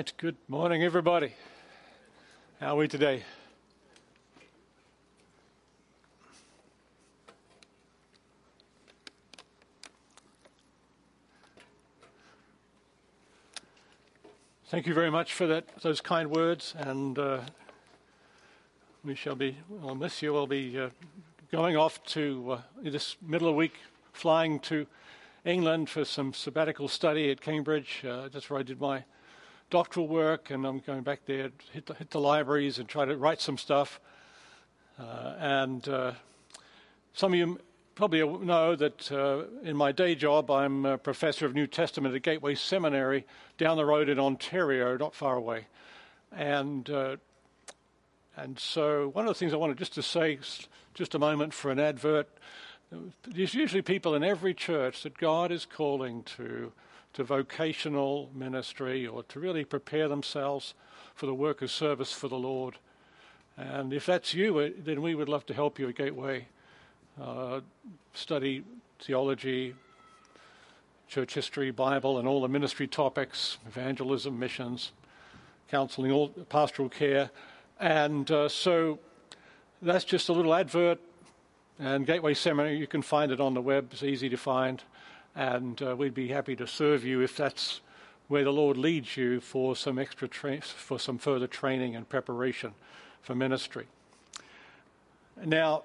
Right, good morning, everybody. How are we today? Thank you very much for that, those kind words, and uh, we shall be, I'll miss you. We'll be uh, going off to uh, this middle of week, flying to England for some sabbatical study at Cambridge. Uh, that's where I did my doctoral work, and I'm going back there, hit the, hit the libraries, and try to write some stuff. Uh, and uh, some of you probably know that uh, in my day job, I'm a professor of New Testament at Gateway Seminary down the road in Ontario, not far away. And, uh, and so, one of the things I wanted just to say, just a moment for an advert. There's usually people in every church that God is calling to, to vocational ministry or to really prepare themselves for the work of service for the Lord. And if that's you, uh, then we would love to help you at Gateway uh, study theology, church history, Bible, and all the ministry topics, evangelism, missions, counseling, all pastoral care. And uh, so that's just a little advert. And Gateway Seminary, you can find it on the web, it's easy to find. And uh, we'd be happy to serve you if that's where the Lord leads you for some extra tra- for some further training and preparation for ministry. Now,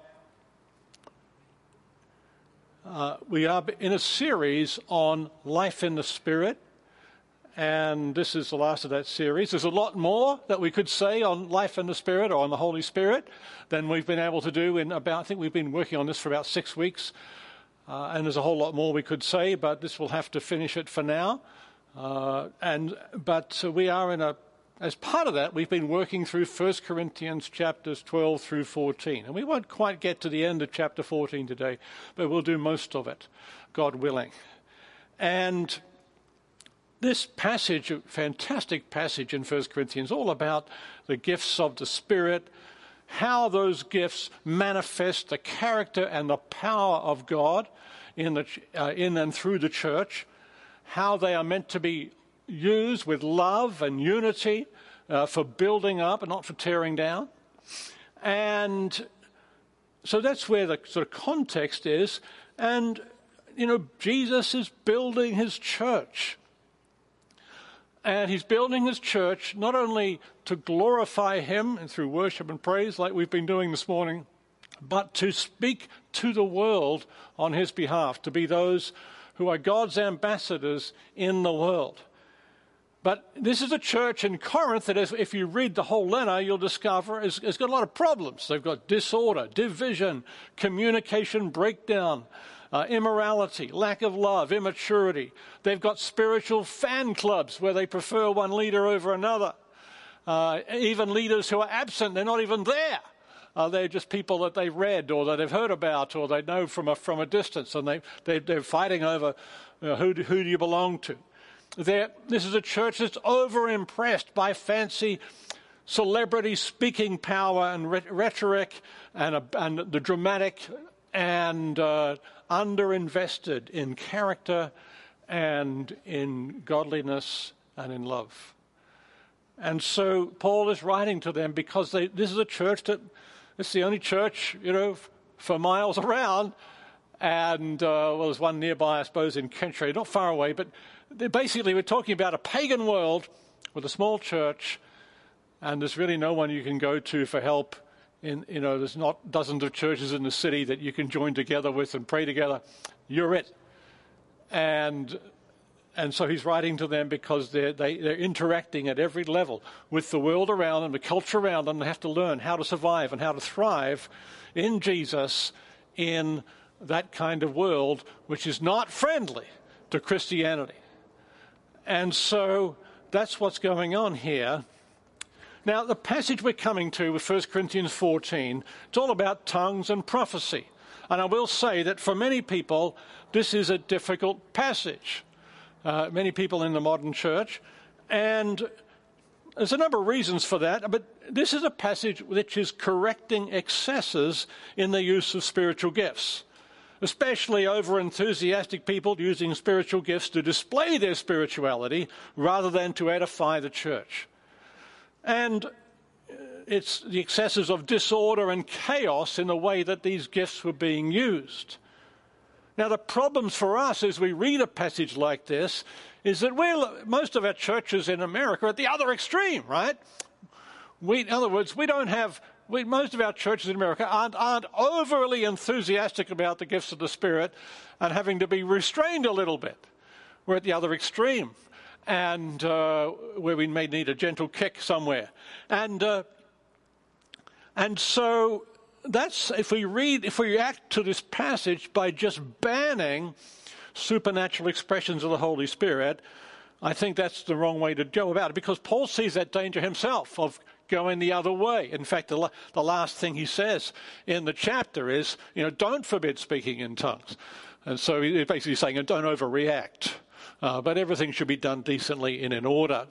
uh, we are in a series on life in the Spirit, and this is the last of that series. There's a lot more that we could say on life in the Spirit or on the Holy Spirit than we've been able to do in about, I think we've been working on this for about six weeks, and there's a whole lot more we could say, but this will have to finish it for now. Uh, and but we are in a as part of that, we've been working through 1 Corinthians chapters 12 through 14. And we won't quite get to the end of chapter 14 today, but we'll do most of it, God willing. And this passage, a fantastic passage in 1 Corinthians, all about the gifts of the Spirit, how those gifts manifest the character and the power of God in, the, uh, in and through the church, how they are meant to be used with love and unity uh, for building up and not for tearing down. And so that's where the sort of context is. And, you know, Jesus is building his church. And he's building his church not only to glorify him and through worship and praise, like we've been doing this morning, but to speak to the world on his behalf, to be those who are God's ambassadors in the world. But this is a church in Corinth that, if you read the whole letter, you'll discover has, got a lot of problems. They've got disorder, division, communication breakdown, uh, immorality, lack of love, immaturity. They've got spiritual fan clubs where they prefer one leader over another. Uh, even leaders who are absent, they're not even there. Uh, they're just people that they've read or that they've heard about or they know from a, from a distance, and they, they, they're fighting over uh, who, do, who do you belong to this is a church that's overimpressed by fancy celebrity speaking power and rhetoric and, and the dramatic and uh, underinvested in character and in godliness and in love. And so Paul is writing to them because they, this is a church that it's the only church, you know, for miles around. And uh, well, there's one nearby, I suppose, in Cenchreae, not far away, but basically, we're talking about a pagan world with a small church, and there's really no one you can go to for help. In, you know, there's not dozens of churches in the city that you can join together with and pray together. You're it. And, and so he's writing to them because they're, they, they're interacting at every level with the world around them, the culture around them. They have to learn how to survive and how to thrive in Jesus in that kind of world, which is not friendly to Christianity. And so that's what's going on here. Now, the passage we're coming to with 1 Corinthians 14, it's all about tongues and prophecy. And I will say that for many people, this is a difficult passage. Uh, many people in the modern church. And there's a number of reasons for that, but this is a passage which is correcting excesses in the use of spiritual gifts. especially over enthusiastic people using spiritual gifts to display their spirituality rather than to edify the church. And uh, it's the excesses of disorder and chaos in the way that these gifts were being used. Now, the problems for us as we read a passage like this is that we're, most of our churches in America are at the other extreme, right? We, in other words, we don't have, we, most of our churches in America aren't, aren't overly enthusiastic about the gifts of the Spirit and having to be restrained a little bit. We're at the other extreme, and uh, where we may need a gentle kick somewhere. And, uh, and so that's if we read, if we react to this passage by just banning supernatural expressions of the Holy Spirit, I think that's the wrong way to go about it because Paul sees that danger himself of going the other way. In fact, the, the last thing he says in the chapter is, you know, don't forbid speaking in tongues. And so he's basically saying, don't overreact. Uh, but everything should be done decently in order.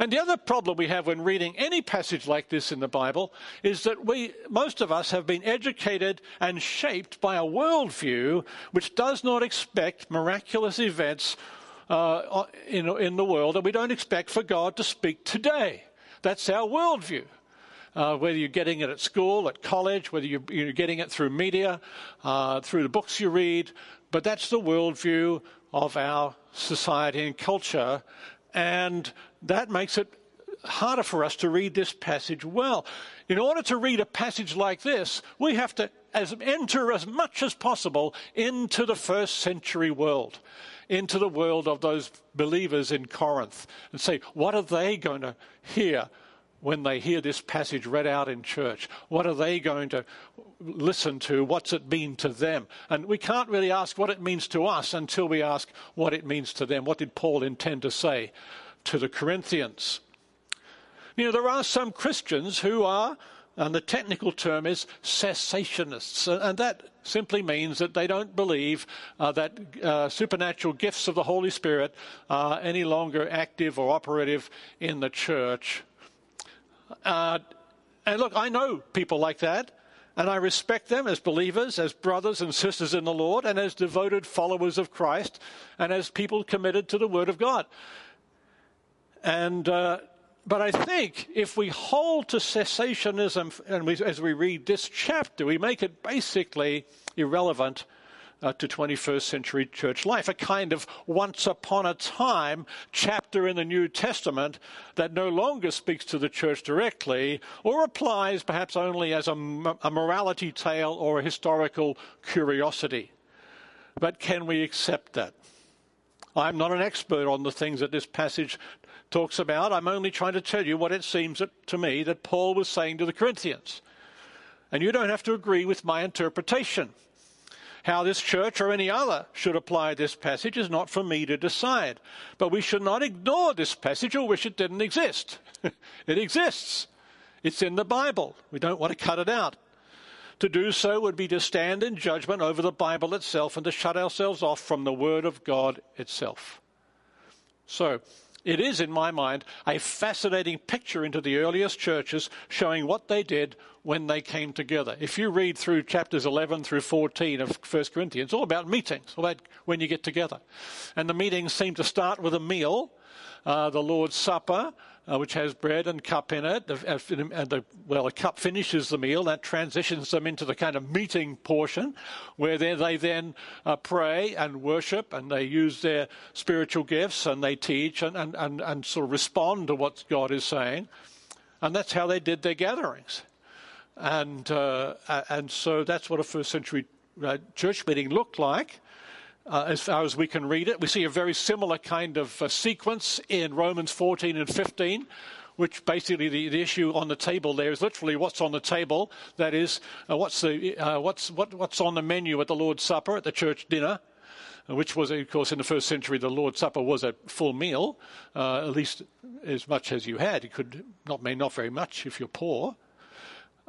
And the other problem we have when reading any passage like this in the Bible is that we, most of us, have been educated and shaped by a worldview which does not expect miraculous events uh, in, in the world, and we don't expect for God to speak today. That's our worldview. Uh, whether you're getting it at school, at college, whether you're, you're getting it through media, uh, through the books you read, but that's the worldview of our society and culture. And that makes it harder for us to read this passage well. In order to read a passage like this, we have to as, enter as much as possible into the first century world, into the world of those believers in Corinth, and say, what are they going to hear when they hear this passage read out in church? What are they going to listen to? What's it mean to them? And we can't really ask what it means to us until we ask what it means to them. What did Paul intend to say? to the Corinthians. You know, there are some Christians who are, and the technical term is cessationists, and that simply means that they don't believe uh, that uh, supernatural gifts of the Holy Spirit are any longer active or operative in the church. Uh, and look, I know people like that. And I respect them as believers, as brothers and sisters in the Lord, and as devoted followers of Christ, and as people committed to the Word of God. And, uh, but I think if we hold to cessationism, and we, as we read this chapter, we make it basically irrelevant uh, to 21st century church life, a kind of once upon a time chapter in the New Testament that no longer speaks to the church directly or applies perhaps only as a, a morality tale or a historical curiosity. But can we accept that? I'm not an expert on the things that this passage talks about. I'm only trying to tell you what it seems to me that Paul was saying to the Corinthians. And you don't have to agree with my interpretation. How this church or any other should apply this passage is not for me to decide. But we should not ignore this passage or wish it didn't exist. it exists. It's in the Bible. We don't want to cut it out. To do so would be to stand in judgment over the Bible itself and to shut ourselves off from the Word of God itself. So, it is, in my mind, a fascinating picture into the earliest churches showing what they did when they came together. If you read through chapters 11 through 14 of 1 Corinthians, all about meetings, all about when you get together. And the meetings seem to start with a meal, uh, the Lord's Supper, uh, which has bread and cup in it. And the, well, the cup finishes the meal. That transitions them into the kind of meeting portion where they, they then uh, pray and worship and they use their spiritual gifts and they teach and, and, and, and sort of respond to what God is saying. And that's how they did their gatherings. And, uh, and so that's what a first century uh, church meeting looked like uh, as far as we can read it. We see a very similar kind of uh, sequence in Romans 14 and 15, which basically the, the, issue on the table there is literally what's on the table. That is, uh, what's, the, uh, what's, what, what's on the menu at the Lord's Supper, at the church dinner. Uh, which was, of course, in the first century, the Lord's Supper was a full meal, uh, at least as much as you had. You could not mean not very much if you're poor.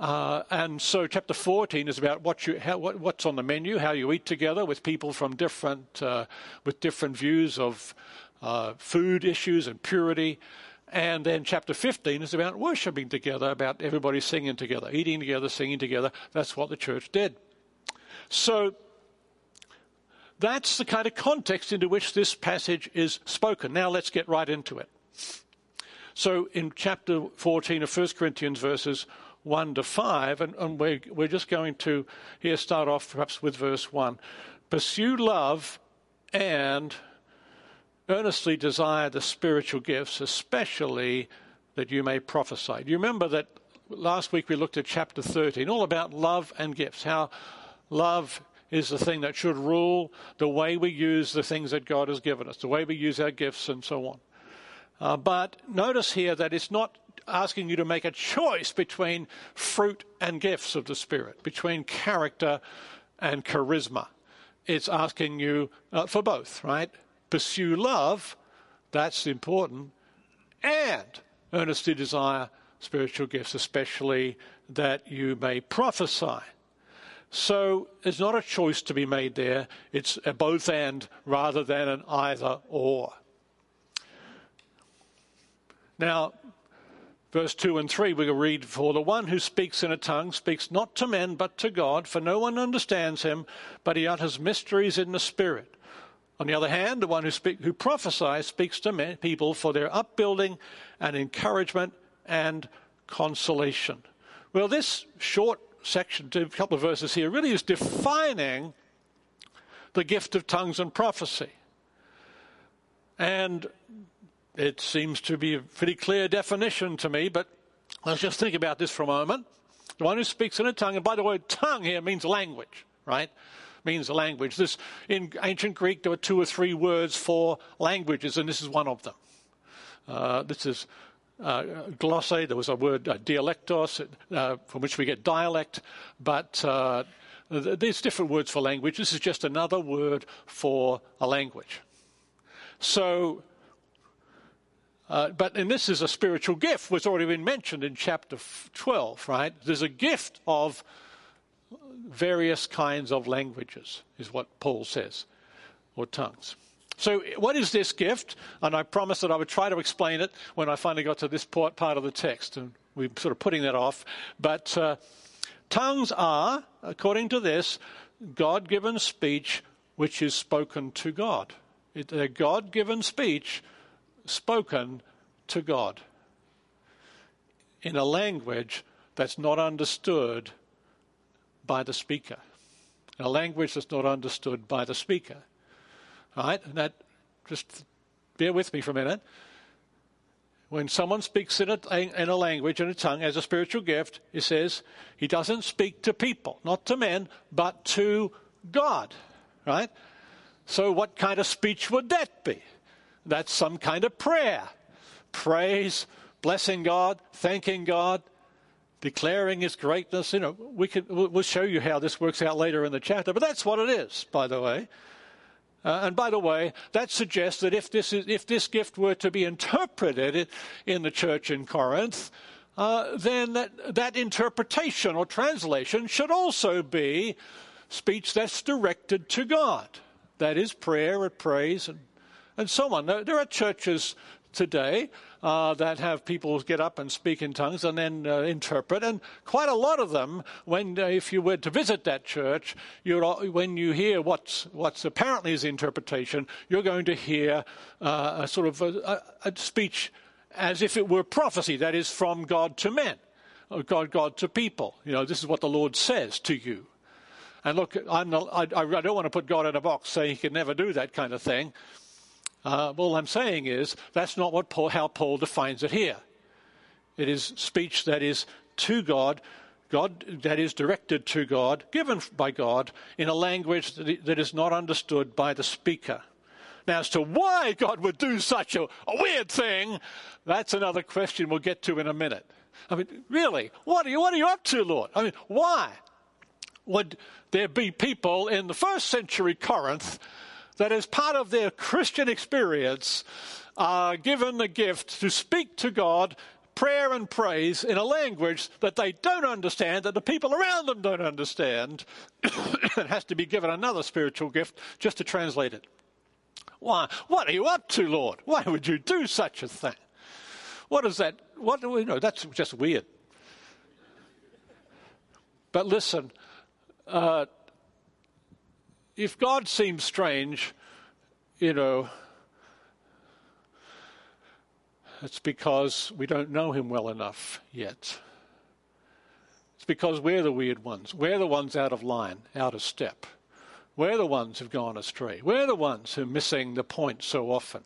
Uh, and so, chapter 14 is about what you, how, what, what's on the menu, how you eat together with people from different, uh, with different views of uh, food issues and purity. And then chapter 15 is about worshiping together, about everybody singing together, eating together, singing together. That's what the church did. So, that's the kind of context into which this passage is spoken. Now let's get right into it. So in chapter 14 of 1 Corinthians, verses 1 to 5, and, and we're, we're just going to here start off perhaps with verse 1. Pursue love and earnestly desire the spiritual gifts, especially that you may prophesy. Do you remember that last week we looked at chapter 13, all about love and gifts, how love is the thing that should rule the way we use the things that God has given us, the way we use our gifts, and so on. Uh, but notice here that it's not asking you to make a choice between fruit and gifts of the Spirit, between character and charisma. It's asking you uh, for both, right? Pursue love, that's important, and earnestly desire spiritual gifts, especially that you may prophesy. So it's not a choice to be made there. It's a both and rather than an either or. Now, verse 2 and 3, we read For the one who speaks in a tongue speaks not to men but to God, for no one understands him, but he utters mysteries in the Spirit. On the other hand, the one who, speak, who prophesies speaks to men, people for their upbuilding and encouragement and consolation. Well, this short section, a couple of verses here, really is defining the gift of tongues and prophecy. And it seems to be a pretty clear definition to me, but let's just think about this for a moment. The one who speaks in a tongue, and by the way, tongue here means language, right? Means language. This in ancient Greek there were two or three words for languages, and this is one of them. Uh, this is uh, glosse, there was a word uh, dialectos, uh, from which we get dialect, but uh, there's different words for language. This is just another word for a language. So, uh, but and this is a spiritual gift, was already been mentioned in chapter 12, right? There's a gift of various kinds of languages, is what Paul says, or tongues. So, what is this gift? And I promised that I would try to explain it when I finally got to this part of the text, and we're sort of putting that off. But uh, tongues are, according to this, God given speech which is spoken to God. It's a God given speech spoken to God in a language that's not understood by the speaker, in a language that's not understood by the speaker. Right? And that, just bear with me for a minute. When someone speaks in a, in a language, in a tongue, as a spiritual gift, he says he doesn't speak to people, not to men, but to God. Right? So, what kind of speech would that be? That's some kind of prayer. Praise, blessing God, thanking God, declaring His greatness. You know, we can, we'll show you how this works out later in the chapter, but that's what it is, by the way. Uh, and by the way, that suggests that if this, is, if this gift were to be interpreted in the church in Corinth, uh, then that, that interpretation or translation should also be speech that's directed to God. That is prayer and praise and, and so on. There, are churches today uh, that have people get up and speak in tongues and then uh, interpret. And quite a lot of them, when uh, if you were to visit that church, when you hear what's what's apparently is interpretation, you're going to hear uh, a sort of a, a, speech as if it were prophecy, that is from God to men, God God to people. You know, this is what the Lord says to you. And look, not, I, I, don't want to put God in a box, saying he can never do that kind of thing. Uh, all I'm saying is that's not what Paul, how Paul defines it here. It is speech that is to God, God that is directed to God, given by God in a language that, that is not understood by the speaker. Now, as to why God would do such a, a weird thing, that's another question we'll get to in a minute. I mean, really, what are you, what are you up to, Lord? I mean, why would there be people in the first century Corinth that as part of their Christian experience are given the gift to speak to God prayer and praise in a language that they don't understand, that the people around them don't understand, it has to be given another spiritual gift just to translate it. Why? What are you up to, Lord? Why would you do such a thing? What is that? What do we know? That's just weird. But listen, uh, if God seems strange, you know, it's because we don't know him well enough yet. It's because we're the weird ones. We're the ones out of line, out of step. We're the ones who've gone astray. We're the ones who are missing the point so often.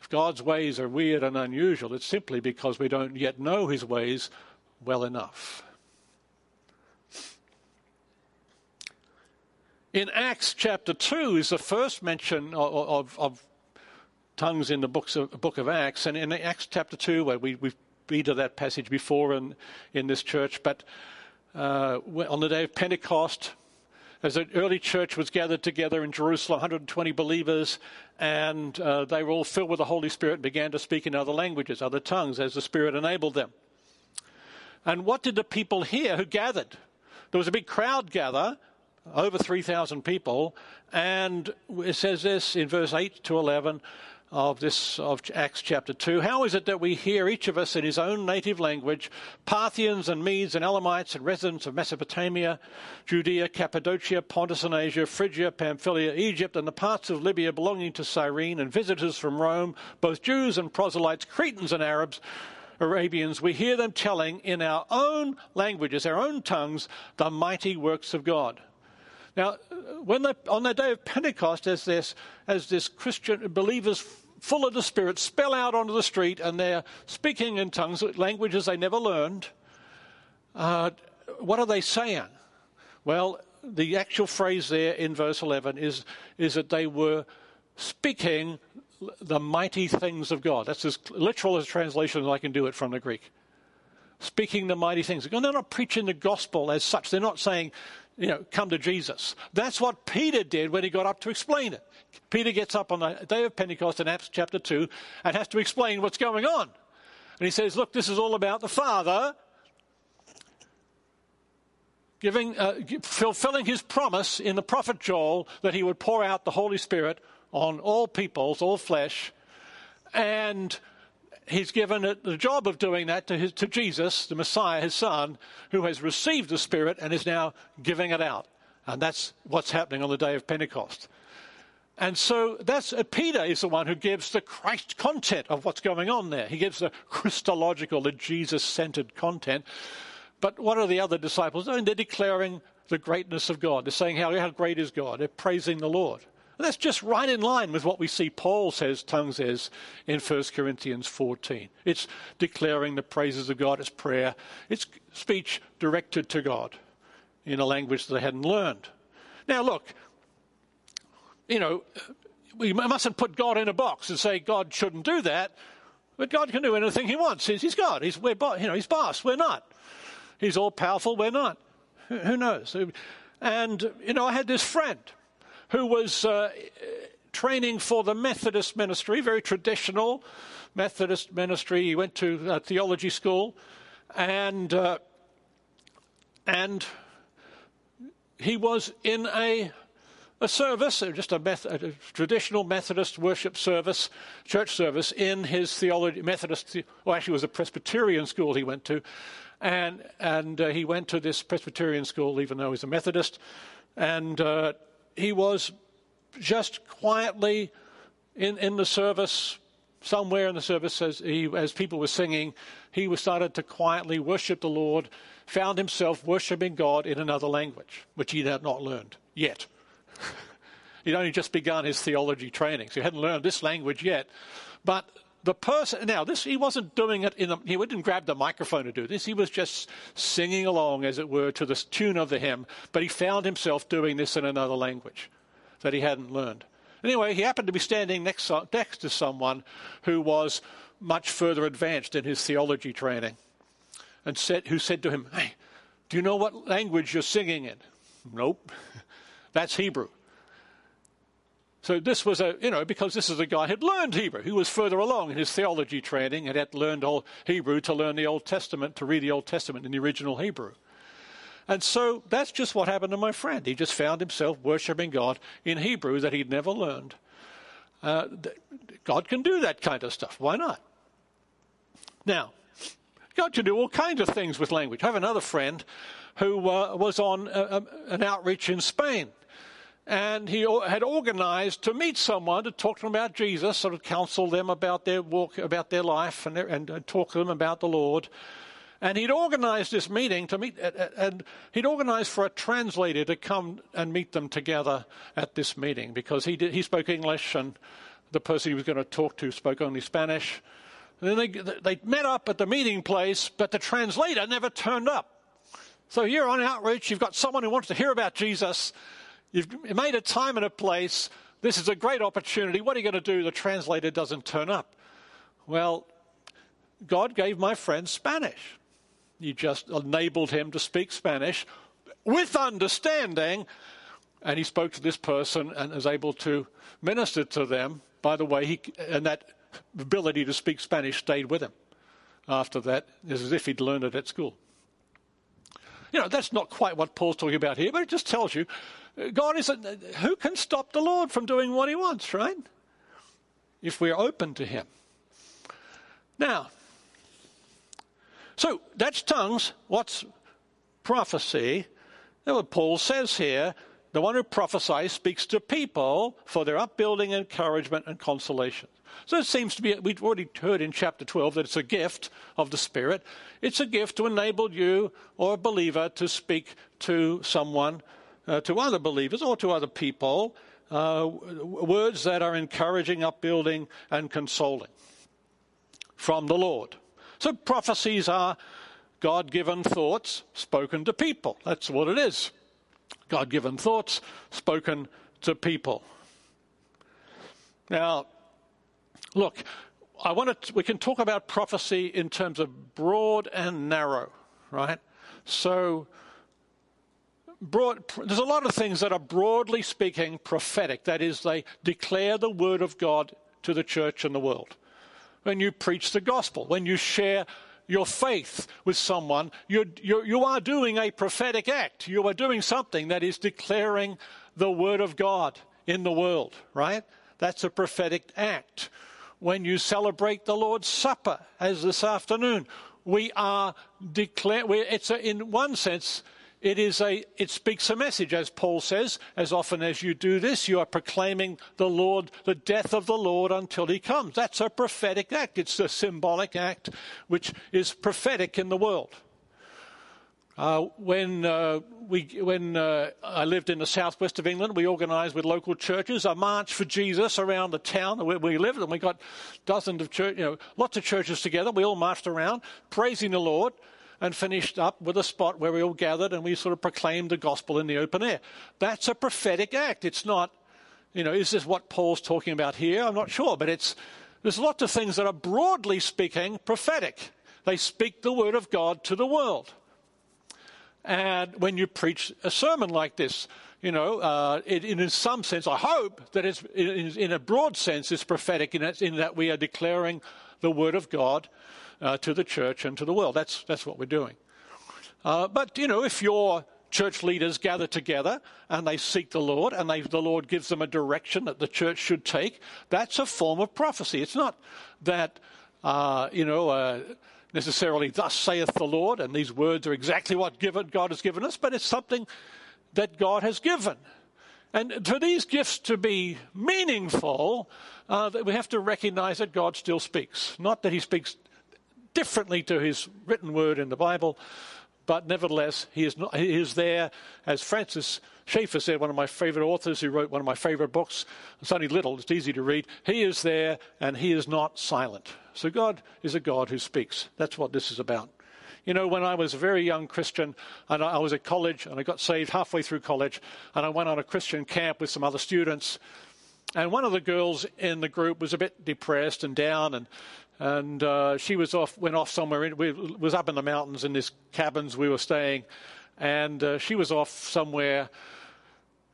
If God's ways are weird and unusual, it's simply because we don't yet know his ways well enough. In Acts chapter 2 is the first mention of, of, of tongues in the books of, book of Acts. And in Acts chapter 2, where we, we've been to that passage before in, in this church, but uh, on the day of Pentecost, as an early church was gathered together in Jerusalem, 120 believers, and uh, they were all filled with the Holy Spirit and began to speak in other languages, other tongues, as the Spirit enabled them. And what did the people hear who gathered? There was a big crowd gather, over 3,000 people, and it says this in verse 8 to 11 of this of Acts chapter 2. How is it that we hear each of us in his own native language, Parthians and Medes and Elamites and residents of Mesopotamia, Judea, Cappadocia, Pontus and Asia, Phrygia, Pamphylia, Egypt, and the parts of Libya belonging to Cyrene, and visitors from Rome, both Jews and proselytes, Cretans and Arabs, Arabians, we hear them telling in our own languages, our own tongues, the mighty works of God. Now, when they, on the day of Pentecost, as this, as this Christian believers full of the Spirit spell out onto the street and they're speaking in tongues, languages they never learned, uh, what are they saying? Well, the actual phrase there in verse 11 is, is that they were speaking the mighty things of God. That's as literal a translation as I can do it from the Greek. Speaking the mighty things. They're not preaching the gospel as such. They're not saying, you know, come to Jesus. That's what Peter did when he got up to explain it. Peter gets up on the day of Pentecost in Acts chapter 2 and has to explain what's going on. And he says, Look, this is all about the Father giving, uh, fulfilling his promise in the prophet Joel that he would pour out the Holy Spirit on all peoples, all flesh. And he's given the job of doing that to, his, to Jesus, the Messiah, his son, who has received the Spirit and is now giving it out. And that's what's happening on the day of Pentecost. And so that's uh, Peter is the one who gives the Christ content of what's going on there. He gives the Christological, the Jesus-centered content. But what are the other disciples doing? They're declaring the greatness of God. They're saying how, how great is God. They're praising the Lord. That's just right in line with what we see Paul says tongues is in 1 Corinthians 14. It's declaring the praises of God, it's prayer, it's speech directed to God in a language that they hadn't learned. Now, look, you know, we mustn't put God in a box and say God shouldn't do that, but God can do anything He wants. He's, he's God. He's, we're, you know, He's boss. We're not. He's all powerful. We're not. Who knows? And, you know, I had this friend who was uh, training for the Methodist ministry, very traditional Methodist ministry. He went to theology school, and uh, and he was in a a service, uh, just a, a, traditional Methodist worship service, church service in his theology Methodist. Well, actually, it was a Presbyterian school he went to, and and uh, he went to this Presbyterian school even though he's a Methodist, and uh, he was just quietly in, in the service, somewhere in the service, as, he, as people were singing, he was started to quietly worship the Lord, found himself worshiping God in another language, which he had not learned yet. He'd only just begun his theology training, so he hadn't learned this language yet. But the person now this he wasn't doing it in the, he didn't grab the microphone to do this. He was just singing along as it were to the tune of the hymn but he found himself doing this in another language that he hadn't learned. Anyway he happened to be standing next, next to someone who was much further advanced in his theology training and said who said to him hey do you know what language you're singing in? Nope. That's hebrew so this was a, you know, because this is a guy who had learned Hebrew, who was further along in his theology training and had learned all Hebrew to learn the Old Testament, to read the Old Testament in the original Hebrew. And so that's just what happened to my friend. He just found himself worshiping God in Hebrew that he'd never learned. Uh, God can do that kind of stuff. Why not? Now, God can do all kinds of things with language. I have another friend who uh, was on a, a, an outreach in Spain and he had organized to meet someone to talk to them about Jesus, sort of counsel them about their walk, about their life, and, and, and talk to them about the Lord. And he'd organized this meeting to meet, and he'd organized for a translator to come and meet them together at this meeting because he, did, he spoke English and the person he was going to talk to spoke only Spanish. And then they, they met up at the meeting place, but the translator never turned up. So you're on outreach, you've got someone who wants to hear about Jesus, you've made a time and a place. This is a great opportunity. What are you going to do? The translator doesn't turn up. Well, God gave my friend Spanish. He just enabled him to speak Spanish with understanding. And he spoke to this person and was able to minister to them. By the way, he, and that ability to speak Spanish stayed with him after that, It's as if he'd learned it at school. You know, that's not quite what Paul's talking about here, but it just tells you God isn't. Who can stop the Lord from doing what he wants, right? If we're open to him. Now, so that's tongues. What's prophecy? what Paul says here the one who prophesies speaks to people for their upbuilding, encouragement, and consolation. So it seems to be, we've already heard in chapter 12 that it's a gift of the Spirit. It's a gift to enable you or a believer to speak to someone, uh, to other believers or to other people, uh, words that are encouraging, upbuilding, and consoling from the Lord. So prophecies are God given thoughts spoken to people. That's what it is. God given thoughts spoken to people. Now, look, I want to, we can talk about prophecy in terms of broad and narrow, right? So, broad, there's a lot of things that are broadly speaking prophetic. That is, they declare the word of God to the church and the world when you preach the gospel, when you share your faith with someone, you're, you're, you are doing a prophetic act. You are doing something that is declaring the word of God in the world, right? That's a prophetic act. When you celebrate the Lord's Supper, as this afternoon, we are declaring, it's a, in one sense, it is a it speaks a message as paul says as often as you do this you are proclaiming the lord the death of the lord until he comes. That's a prophetic act. It's a symbolic act which is prophetic in the world. Uh, when uh, we when uh, I lived in the southwest of England, we organised with local churches a march for Jesus around the town where we lived, and we got dozens of church, you know, lots of churches together. We all marched around praising the Lord and finished up with a spot where we all gathered and we sort of proclaimed the gospel in the open air. That's a prophetic act. It's not, you know, is this what Paul's talking about here? I'm not sure, but it's, there's lots of things that are broadly speaking prophetic. They speak the word of God to the world. And when you preach a sermon like this, you know, uh, it, in some sense, I hope that it's, in, in a broad sense, it's prophetic in, in that we are declaring the word of God uh, to the church and to the world. That's, that's what we're doing. Uh, but, you know, if your church leaders gather together and they seek the Lord and they, the Lord gives them a direction that the church should take, that's a form of prophecy. It's not that, uh, you know, uh, necessarily, thus saith the Lord, and these words are exactly what God has given us, but it's something that God has given. And for these gifts to be meaningful, uh, we have to recognize that God still speaks. Not that He speaks differently to his written word in the Bible, but nevertheless, he is, not, he is there, as Francis Schaeffer said, one of my favorite authors who wrote one of my favorite books. It's only little, it's easy to read. He is there and he is not silent. So God is a God who speaks. That's what this is about. You know, when I was a very young Christian and I was at college and I got saved halfway through college and I went on a Christian camp with some other students. And one of the girls in the group was a bit depressed and down, and and uh, she was off, went off somewhere. In, we was up in the mountains in this cabins we were staying, and uh, she was off somewhere.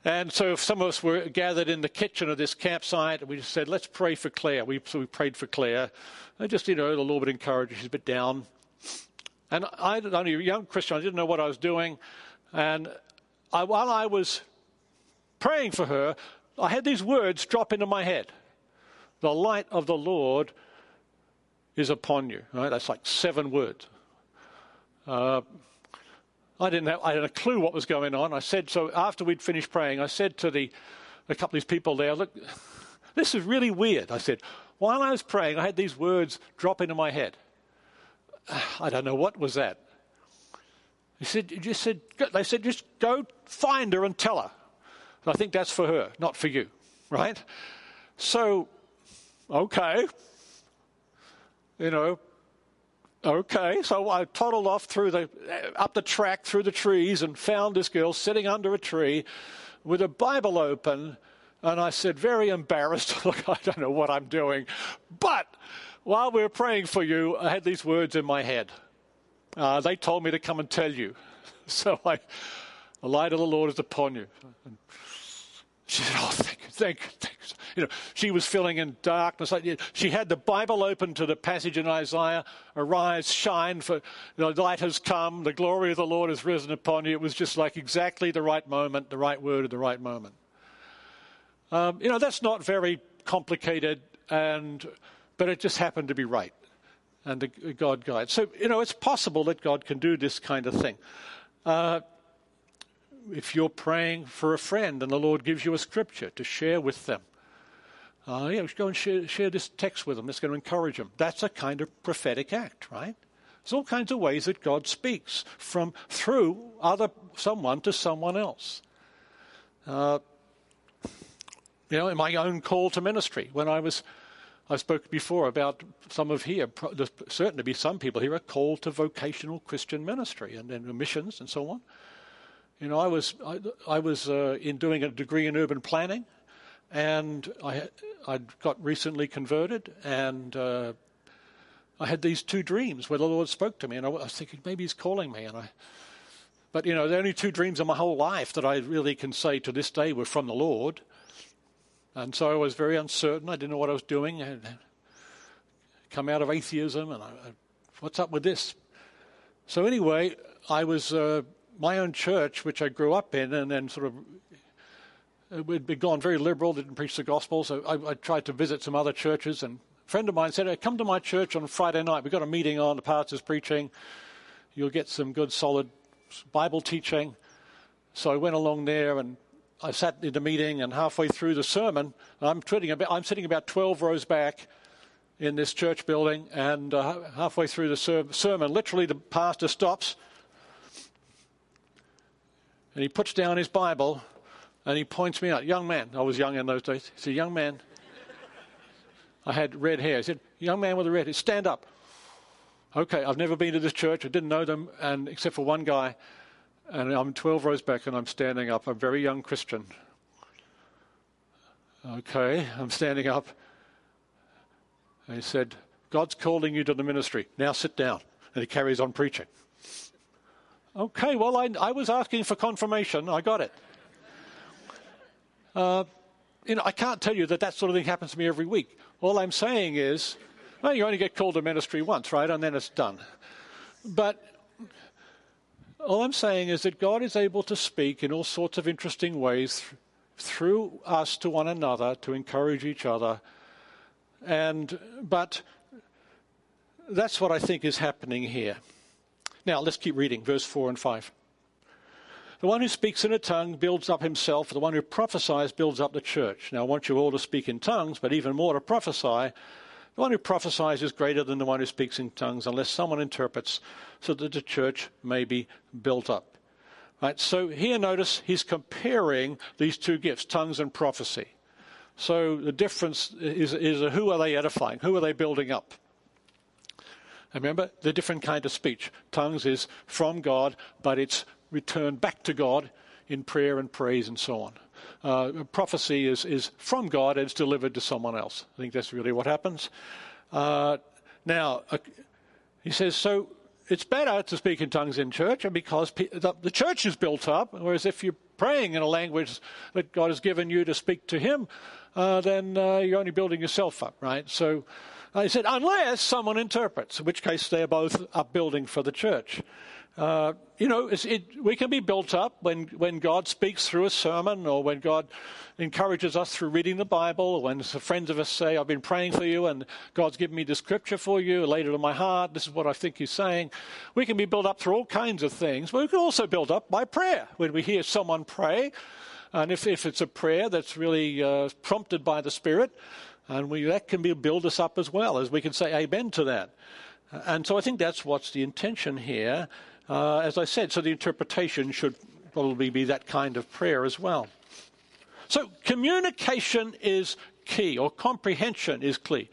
And so some of us were gathered in the kitchen of this campsite, and we just said, "Let's pray for Claire." We so we prayed for Claire. I just, you know, the Lord would encourage her. She's a bit down, and I, only a young Christian, I didn't know what I was doing, and I, while I was praying for her, I had these words drop into my head: "The light of the Lord." Is upon you. Right? That's like seven words. Uh, I didn't have, I had a clue what was going on. I said, so after we'd finished praying, I said to the, a couple of these people there, look, this is really weird. I said, while I was praying, I had these words drop into my head. I don't know what was that. He said, just said, they said, just go find her and tell her. I think that's for her, not for you, right? So, okay. You know, okay. So I toddled off through the, up the track through the trees and found this girl sitting under a tree with a Bible open. And I said, very embarrassed, look, I don't know what I'm doing. But while we were praying for you, I had these words in my head. Uh, they told me to come and tell you. So I, the light of the Lord is upon you. She said, Oh, thank you, thank you, thank you. You know, she was filling in darkness. She had the Bible open to the passage in Isaiah Arise, shine, for the light has come, the glory of the Lord has risen upon you. It was just like exactly the right moment, the right word at the right moment. Um, you know, that's not very complicated, and but it just happened to be right and the God guide. So, you know, it's possible that God can do this kind of thing. Uh, if you're praying for a friend and the Lord gives you a scripture to share with them, uh, know, go and share, share this text with them. It's going to encourage them. That's a kind of prophetic act, right? There's all kinds of ways that God speaks from through other someone to someone else. Uh, you know, in my own call to ministry, when I was I spoke before about some of here. There's certain to be some people here are called to vocational Christian ministry and, and missions and so on. You know, I was I, I was uh, in doing a degree in urban planning, and I I got recently converted, and uh, I had these two dreams where the Lord spoke to me, and I was thinking maybe He's calling me, and I. But you know, the only two dreams in my whole life that I really can say to this day were from the Lord. And so I was very uncertain. I didn't know what I was doing. I had come out of atheism, and I, what's up with this? So anyway, I was uh, my own church, which I grew up in, and then sort of uh, we'd been gone very liberal, didn't preach the gospel. So I, I, tried to visit some other churches, and a friend of mine said, hey, "Come to my church on Friday night. We've got a meeting on. The pastor's preaching. You'll get some good, solid Bible teaching." So I went along there and I sat in the meeting, and halfway through the sermon, I'm, about, I'm sitting about 12 rows back in this church building, and uh, halfway through the ser- sermon, literally the pastor stops and he puts down his Bible and he points me out. Young man, I was young in those days. He said, Young man, I had red hair. He said, Young man with a red hair, stand up. Okay, I've never been to this church. I didn't know them, and except for one guy and I'm 12 rows back and I'm standing up. I'm a very young Christian. Okay, I'm standing up. And he said, God's calling you to the ministry. Now sit down. And he carries on preaching. Okay, well, I, I was asking for confirmation. I got it. Uh, you know, I can't tell you that that sort of thing happens to me every week. All I'm saying is, well, you only get called to ministry once, right? And then it's done. But all I'm saying is that God is able to speak in all sorts of interesting ways th- through us to one another to encourage each other. And but that's what I think is happening here. Now let's keep reading verse 4 and 5. The one who speaks in a tongue builds up himself, the one who prophesies builds up the church. Now I want you all to speak in tongues, but even more to prophesy. The one who prophesies is greater than the one who speaks in tongues, unless someone interprets, so that the church may be built up. Right, so here, notice he's comparing these two gifts, tongues and prophecy. So the difference is, is who are they edifying? Who are they building up? And remember, the different kind of speech. Tongues is from God, but it's returned back to God in prayer and praise and so on uh, prophecy is, is from God and it's delivered to someone else. I think that's really what happens. Uh, now, uh, he says, so it's better to speak in tongues in church because the, the church is built up, whereas if you're praying in a language that God has given you to speak to Him, uh, then uh, you're only building yourself up, right? So uh, he said, unless someone interprets, in which case they're both upbuilding for the church. Uh, you know, it, we can be built up when, when God speaks through a sermon or when God encourages us through reading the Bible, or when friends of us say, I've been praying for you and God's given me the scripture for you, laid it on my heart, this is what I think He's saying. We can be built up through all kinds of things, but we can also build up by prayer. When we hear someone pray, and if, if it's a prayer that's really uh, prompted by the Spirit, and we, that can be, build us up as well, as we can say amen to that. And so I think that's what's the intention here. Uh, as I said, so the interpretation should probably be that kind of prayer as well. So communication is key, or comprehension is key.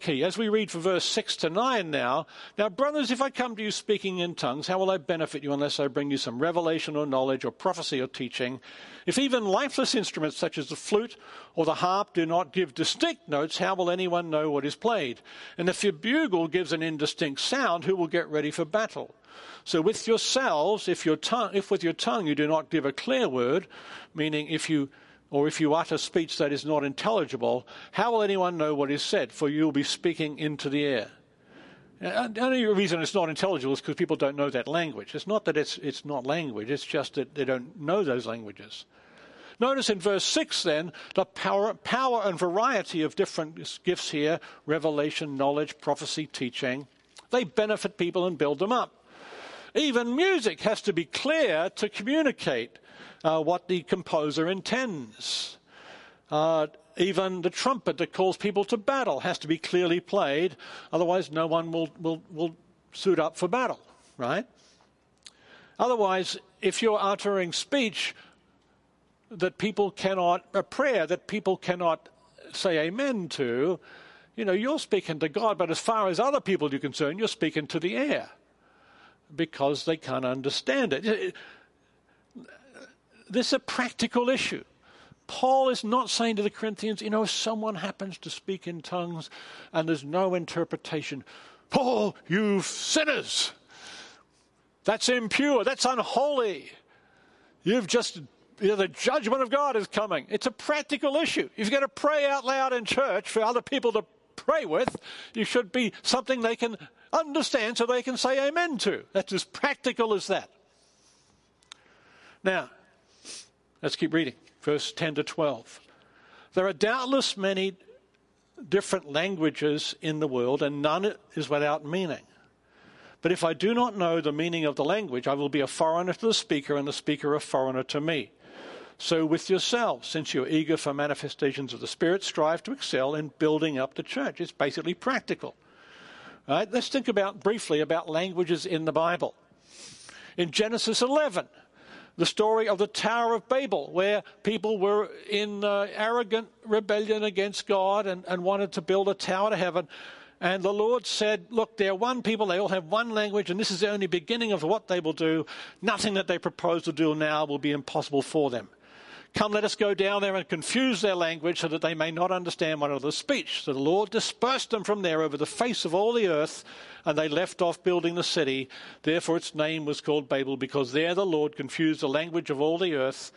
Key. As we read from verse 6 to 9 now, now, brothers, if I come to you speaking in tongues, how will I benefit you unless I bring you some revelation or knowledge or prophecy or teaching? If even lifeless instruments such as the flute or the harp do not give distinct notes, how will anyone know what is played? And if your bugle gives an indistinct sound, who will get ready for battle? So with yourselves, if, your tongue, if with your tongue you do not give a clear word, meaning if you or if you utter speech that is not intelligible, how will anyone know what is said? For you will be speaking into the air. And the only reason it's not intelligible is because people don't know that language. It's not that it's, it's not language, it's just that they don't know those languages. Notice in verse 6 then, the power, power and variety of different gifts here revelation, knowledge, prophecy, teaching they benefit people and build them up. Even music has to be clear to communicate uh, what the composer intends. Uh, even the trumpet that calls people to battle has to be clearly played, otherwise, no one will, will, will suit up for battle, right? Otherwise, if you're uttering speech that people cannot, a prayer that people cannot say amen to, you know, you're speaking to God, but as far as other people are concerned, you're speaking to the air because they can't understand it. This is a practical issue. Paul is not saying to the Corinthians, you know, if someone happens to speak in tongues and there's no interpretation, Paul, you sinners! That's impure, that's unholy. You've just, you know, the judgment of God is coming. It's a practical issue. If you're going to pray out loud in church for other people to pray with, you should be something they can understand so they can say amen to. That's as practical as that. Now, let's keep reading. Verse 10 to 12. There are doubtless many different languages in the world, and none is without meaning. But if I do not know the meaning of the language, I will be a foreigner to the speaker, and the speaker a foreigner to me. So with yourselves, since you're eager for manifestations of the Spirit, strive to excel in building up the church. It's basically practical. Right? Let's think about briefly about languages in the Bible. In Genesis 11, the story of the Tower of Babel, where people were in uh, arrogant rebellion against God and, and wanted to build a tower to heaven. And the Lord said, Look, they're one people, they all have one language, and this is the only beginning of what they will do. Nothing that they propose to do now will be impossible for them. Come, let us go down there and confuse their language so that they may not understand one another's speech. So the Lord dispersed them from there over the face of all the earth, and they left off building the city. Therefore its name was called Babel, because there the Lord confused the language of all the earth,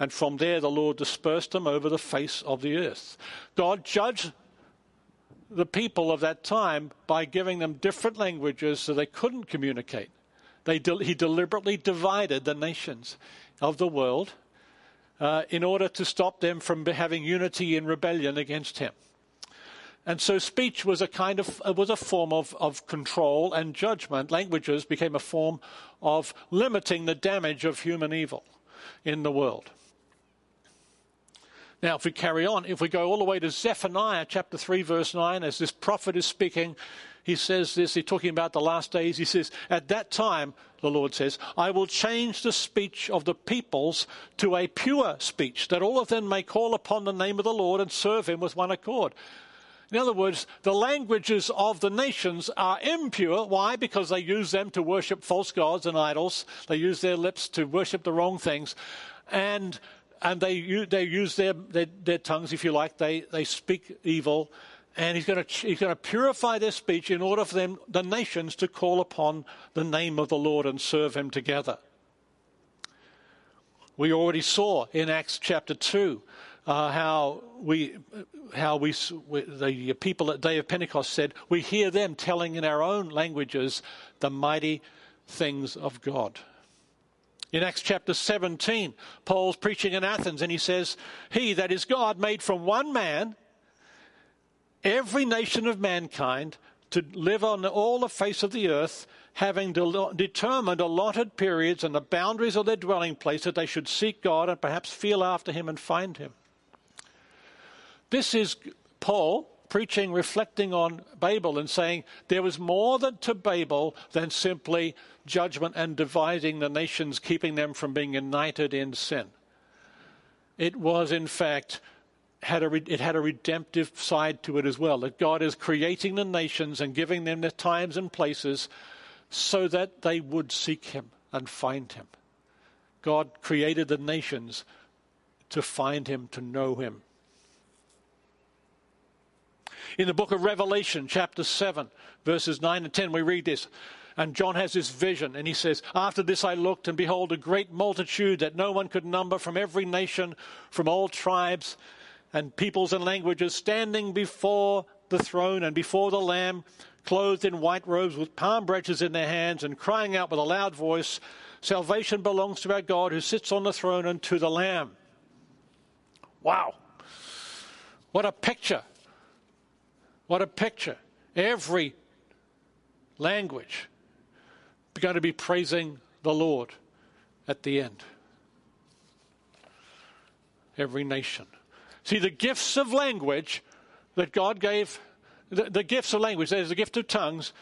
and from there the Lord dispersed them over the face of the earth. God judged the people of that time by giving them different languages so they couldn't communicate. They, he deliberately divided the nations of the world uh, in order to stop them from having unity in rebellion against him. And so speech was a kind of uh, was a form of, of control and judgment. Languages became a form of limiting the damage of human evil in the world. Now, if we carry on, if we go all the way to Zephaniah chapter 3, verse 9, as this prophet is speaking, he says this, he's talking about the last days. He says, At that time, the Lord says, I will change the speech of the peoples to a pure speech, that all of them may call upon the name of the Lord and serve him with one accord. In other words, the languages of the nations are impure. Why? Because they use them to worship false gods and idols. They use their lips to worship the wrong things. And, and they, they use their, their, their tongues, if you like. They, they speak evil and he's going, to, he's going to purify their speech in order for them, the nations, to call upon the name of the Lord and serve him together. We already saw in Acts chapter 2 uh, how we, how we, the people at Day of Pentecost said, we hear them telling in our own languages the mighty things of God. In Acts chapter 17, Paul's preaching in Athens and he says, He, that is God, made from one man every nation of mankind to live on all the face of the earth, having de- determined allotted periods and the boundaries of their dwelling place that they should seek God and perhaps feel after Him and find Him. This is Paul preaching, reflecting on Babel and saying there was more than to Babel than simply judgment and dividing the nations, keeping them from being united in sin. It was, in fact, had a, it had a redemptive side to it as well. That God is creating the nations and giving them the times and places so that they would seek Him and find Him. God created the nations to find Him, to know Him. In the book of Revelation, chapter 7, verses 9 and 10, we read this. And John has this vision, and he says, After this I looked, and behold, a great multitude that no one could number from every nation, from all tribes and peoples and languages, standing before the throne and before the Lamb, clothed in white robes with palm branches in their hands, and crying out with a loud voice, Salvation belongs to our God who sits on the throne and to the Lamb. Wow. What a picture. What a picture. Every language going to be praising the Lord at the end. Every nation. See, the gifts of language that God gave, the, the gifts of language, there's the gift of tongues.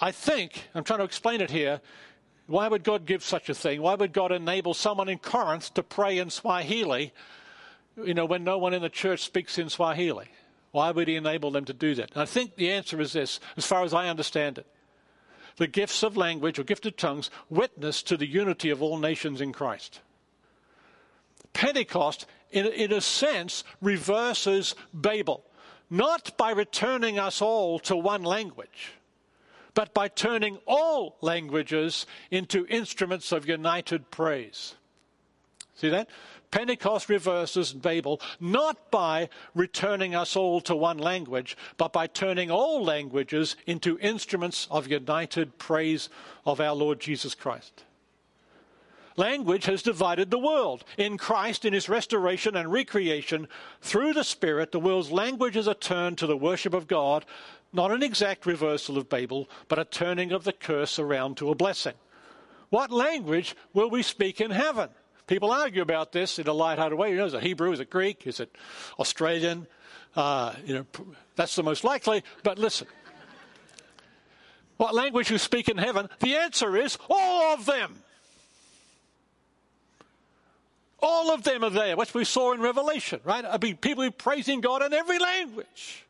I think, I'm trying to explain it here. Why would God give such a thing? Why would God enable someone in Corinth to pray in Swahili, you know, when no one in the church speaks in Swahili? Why would he enable them to do that? And I think the answer is this, as far as I understand it the gifts of language or gift of tongues witness to the unity of all nations in Christ. Pentecost, in, in a sense, reverses Babel, not by returning us all to one language, but by turning all languages into instruments of united praise. See that? Pentecost reverses Babel not by returning us all to one language, but by turning all languages into instruments of united praise of our Lord Jesus Christ. Language has divided the world. In Christ, in his restoration and recreation, through the Spirit, the world's languages are turned to the worship of God, not an exact reversal of Babel, but a turning of the curse around to a blessing. What language will we speak in heaven? People argue about this in a light-hearted way. You know, is it Hebrew? Is it Greek? Is it Australian? Uh, you know, that's the most likely. But listen, what language you speak in heaven? The answer is all of them. All of them are there, which we saw in Revelation, right? I mean, people praising God in every language.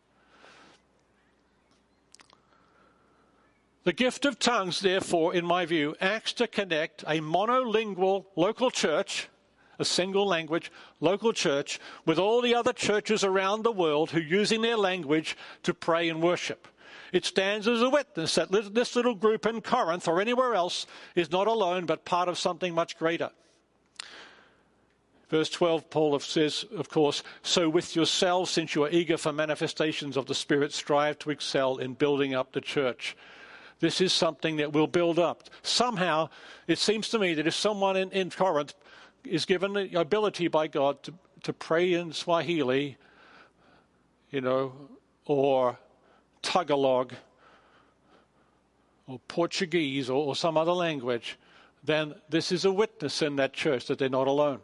The gift of tongues, therefore, in my view, acts to connect a monolingual local church, a single language local church, with all the other churches around the world who are using their language to pray and worship. It stands as a witness that this little group in Corinth or anywhere else is not alone but part of something much greater. Verse 12, Paul says, of course, so with yourselves, since you are eager for manifestations of the Spirit, strive to excel in building up the church. This is something that will build up. Somehow, it seems to me that if someone in, in Corinth is given the ability by God to, to pray in Swahili, you know, or Tagalog, or Portuguese, or, or some other language, then this is a witness in that church that they're not alone.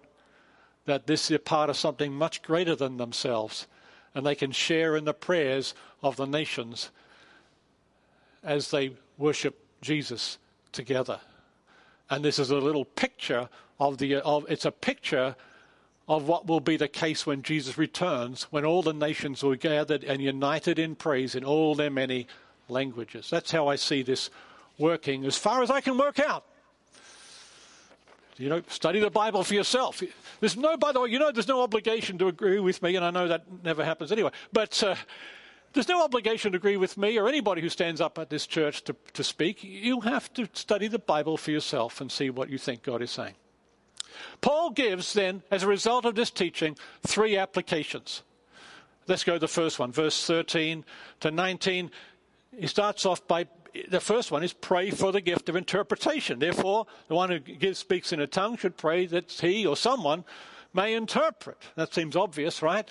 That this is a part of something much greater than themselves, and they can share in the prayers of the nations as they worship Jesus together. And this is a little picture of the, of, it's a picture of what will be the case when Jesus returns, when all the nations will be gathered and united in praise in all their many languages. That's how I see this working as far as I can work out. You know, study the Bible for yourself. There's no, by the way, you know, there's no obligation to agree with me, and I know that never happens anyway. But uh, there's no obligation to agree with me or anybody who stands up at this church to, to speak. You have to study the Bible for yourself and see what you think God is saying. Paul gives then, as a result of this teaching, three applications. Let's go to the first one, verse 13 to 19. He starts off by the first one is pray for the gift of interpretation. Therefore, the one who gives, speaks in a tongue should pray that he or someone may interpret. That seems obvious, right?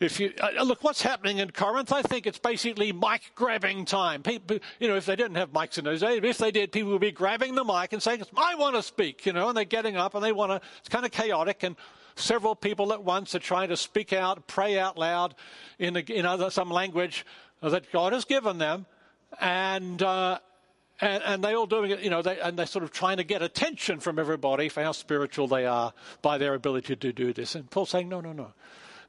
If you uh, look, what's happening in Corinth? I think it's basically mic grabbing time. People, you know, if they didn't have mics in those days, if they did, people would be grabbing the mic and saying, "I want to speak," you know, and they're getting up and they want to. It's kind of chaotic, and several people at once are trying to speak out, pray out loud in, a, in other, some language that God has given them, and. Uh, and, and they all doing it, you know, they, and they're sort of trying to get attention from everybody for how spiritual they are by their ability to do this. And Paul's saying, no, no, no.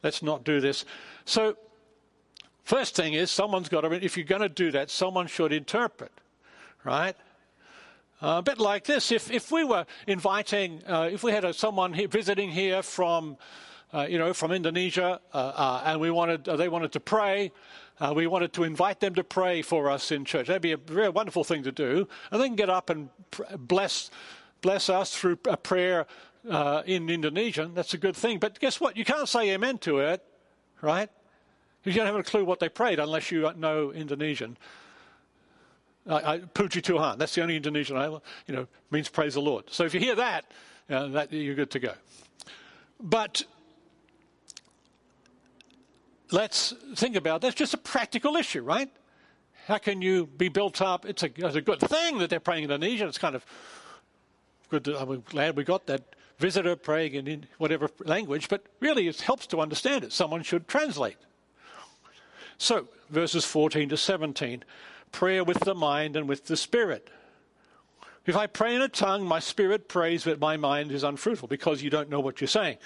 Let's not do this. So, first thing is, someone's got to, if you're going to do that, someone should interpret, right? Uh, a bit like this. If, if we were inviting, uh, if we had a, someone here, visiting here from, uh, you know, from Indonesia, uh, uh, and we wanted, uh, they wanted to pray, we wanted to invite them to pray for us in church. That'd be a very wonderful thing to do, and they can get up and bless, bless us through a prayer uh, in Indonesian, that's a good thing. But guess what? You can't say amen to it, right? You don't have a clue what they prayed unless you know Indonesian. I, Puji Tuhan, that's the only Indonesian I, you know, means praise the Lord. So if you hear that, uh, that you're good to go. But let's think about that's just a practical issue, right? How can you be built up? It's a, it's a good thing that they're praying in Indonesian. It's kind of good. To, I'm glad we got that visitor praying in whatever language, but really it helps to understand it. Someone should translate. So, verses 14 to 17 prayer with the mind and with the spirit. If I pray in a tongue, my spirit prays, but my mind is unfruitful because you don't know what you're saying.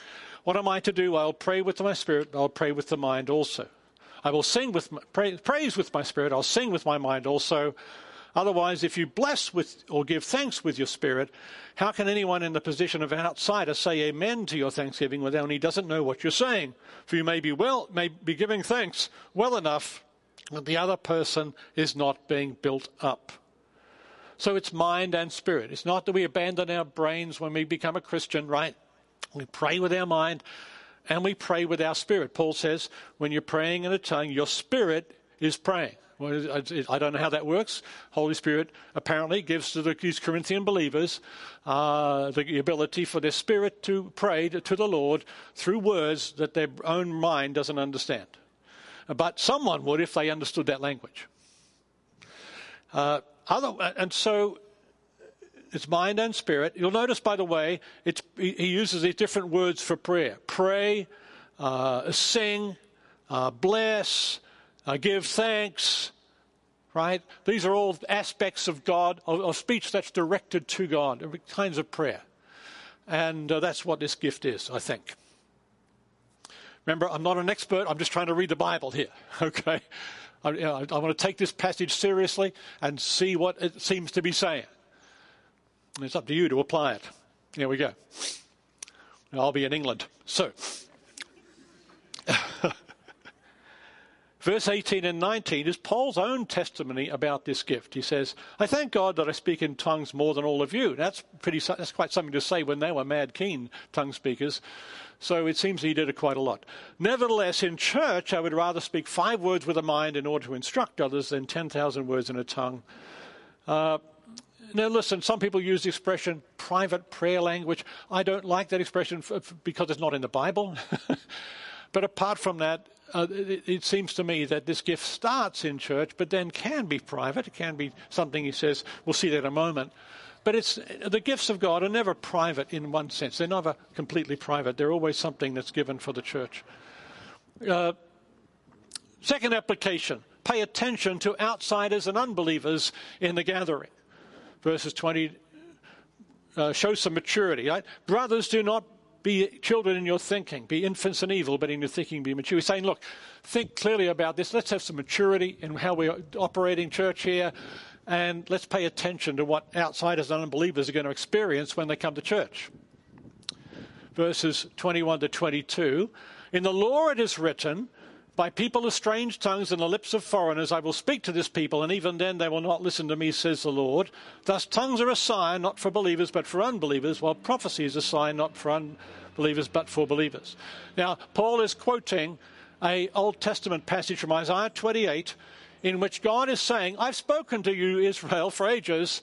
What am I to do? I'll pray with my spirit, I'll pray with the mind also. I will sing with my, praise with my spirit, I'll sing with my mind also. Otherwise, if you bless with or give thanks with your spirit, how can anyone in the position of an outsider say amen to your thanksgiving when he doesn't know what you're saying? For you may be well, may be giving thanks well enough that the other person is not being built up. So it's mind and spirit. It's not that we abandon our brains when we become a Christian, right? We pray with our mind and we pray with our spirit. Paul says, when you're praying in a tongue, your spirit is praying. I don't know how that works. Holy Spirit apparently gives to these Corinthian believers uh, the ability for their spirit to pray to the Lord through words that their own mind doesn't understand. But someone would if they understood that language. Uh, other, and so it's mind and spirit. You'll notice, by the way, he uses these different words for prayer pray, uh, sing, uh, bless, uh, give thanks, right? These are all aspects of God, of, of speech that's directed to God, kinds of prayer. And uh, that's what this gift is, I think. Remember, I'm not an expert, I'm just trying to read the Bible here, okay? I, you know, I, I want to take this passage seriously and see what it seems to be saying. And it's up to you to apply it. Here we go. I'll be in England. So. Verse 18 and 19 is Paul's own testimony about this gift. He says, I thank God that I speak in tongues more than all of you. That's, pretty, that's quite something to say when they were mad keen tongue speakers. So it seems he did it quite a lot. Nevertheless, in church, I would rather speak five words with a mind in order to instruct others than 10,000 words in a tongue. Uh, now, listen, some people use the expression private prayer language. I don't like that expression because it's not in the Bible. but apart from that, uh, it, it, seems to me that this gift starts in church, but then can be private. It can be something he says. We'll see that in a moment. But it's the gifts of God are never private in one sense. They're never completely private. They're always something that's given for the church. Uh, second application: pay attention to outsiders and unbelievers in the gathering. Verses twenty uh, show some maturity. Right? Brothers, do not be children in your thinking. Be infants in evil, but in your thinking be mature. He's saying, look, think clearly about this. Let's have some maturity in how we're operating church here. And let's pay attention to what outsiders and unbelievers are going to experience when they come to church. Verses 21 to 22. In the law it is written, by people of strange tongues and the lips of foreigners I will speak to this people, and even then they will not listen to me, says the Lord. Thus, tongues are a sign not for believers but for unbelievers, while prophecy is a sign not for unbelievers but for believers. Now, Paul is quoting a Old Testament passage from Isaiah 28 in which God is saying, I've spoken to you, Israel, for ages,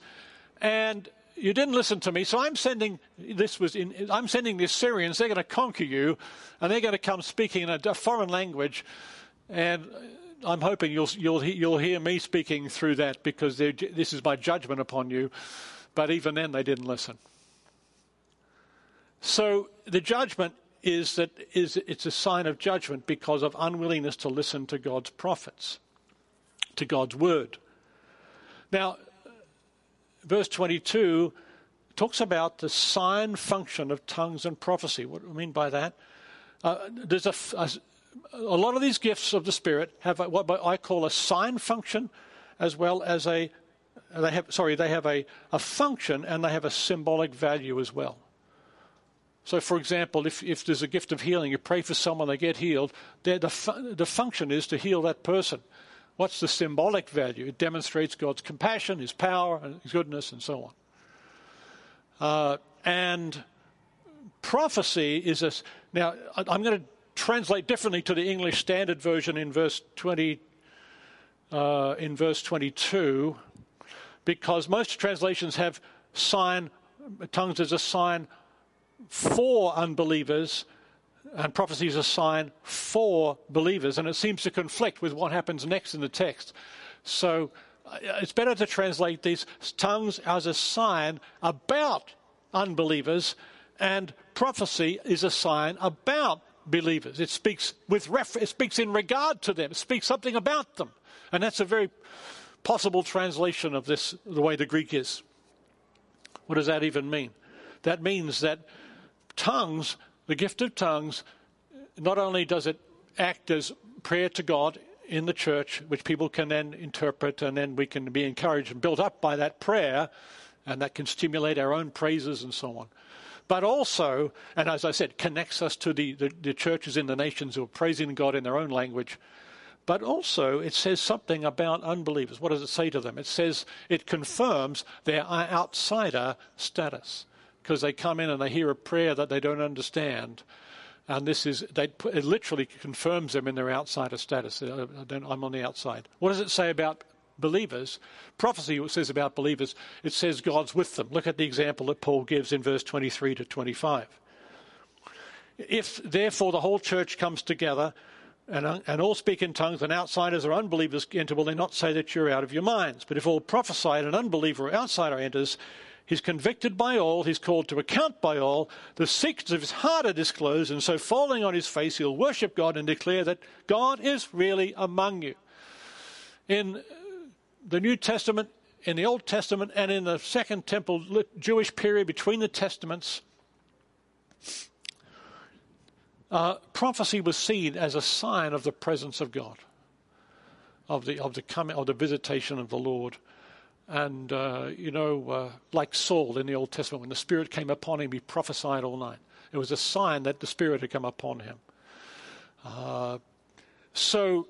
and you didn't listen to me, so I'm sending this was in, I'm sending the Assyrians. They're going to conquer you, and they're going to come speaking in a, a foreign language, and uh, I'm hoping you'll you'll you'll hear me speaking through that because this is my judgment upon you. But even then, they didn't listen. So the judgment is that is it's a sign of judgment because of unwillingness to listen to God's prophets, to God's word. Now, verse 22 talks about the sign function of tongues and prophecy. What do I mean by that? Uh, there's a, a, a, lot of these gifts of the Spirit have a, what I call a sign function, as well as a they have sorry they have a, a function and they have a symbolic value as well. So, for example, if, if there's a gift of healing, you pray for someone, they get healed, the, the function is to heal that person. What's the symbolic value? It demonstrates God's compassion, His power, His goodness, and so on. Uh, and prophecy is a. Now, I'm going to translate differently to the English Standard Version in verse 20. Uh, in verse 22, because most translations have sign tongues as a sign for unbelievers and prophecy is a sign for believers, and it seems to conflict with what happens next in the text. So uh, it's better to translate these tongues as a sign about unbelievers, and prophecy is a sign about believers. It speaks with refer- it speaks in regard to them. It speaks something about them, and that's a very possible translation of this the way the Greek is. What does that even mean? That means that tongues, the gift of tongues, not only does it act as prayer to God in the church, which people can then interpret, and then we can be encouraged and built up by that prayer, and that can stimulate our own praises and so on. But also, and as I said, connects us to the, the, the churches in the nations who are praising God in their own language. But also, it says something about unbelievers. What does it say to them? It says it confirms their outsider status because they come in and they hear a prayer that they don't understand. And this is, they, it literally confirms them in their outsider status. Uh, I'm on the outside. What does it say about believers? Prophecy says about believers, it says God's with them. Look at the example that Paul gives in verse 23 to 25. If therefore the whole church comes together and, uh, and all speak in tongues, and outsiders or unbelievers enter, will they not say that you're out of your minds? But if all prophesy and an unbeliever or outsider enters, He's convicted by all, he's called to account by all, the secrets of his heart are disclosed, and so falling on his face, he'll worship God and declare that God is really among you. In the New Testament, in the Old Testament, and in the Second Temple Jewish period between the Testaments, uh, prophecy was seen as a sign of the presence of God, of the of the coming of the visitation of the Lord. And, uh, you know, uh, like Saul in the Old Testament, when the Spirit came upon him, he prophesied all night. It was a sign that the Spirit had come upon him. Uh, so,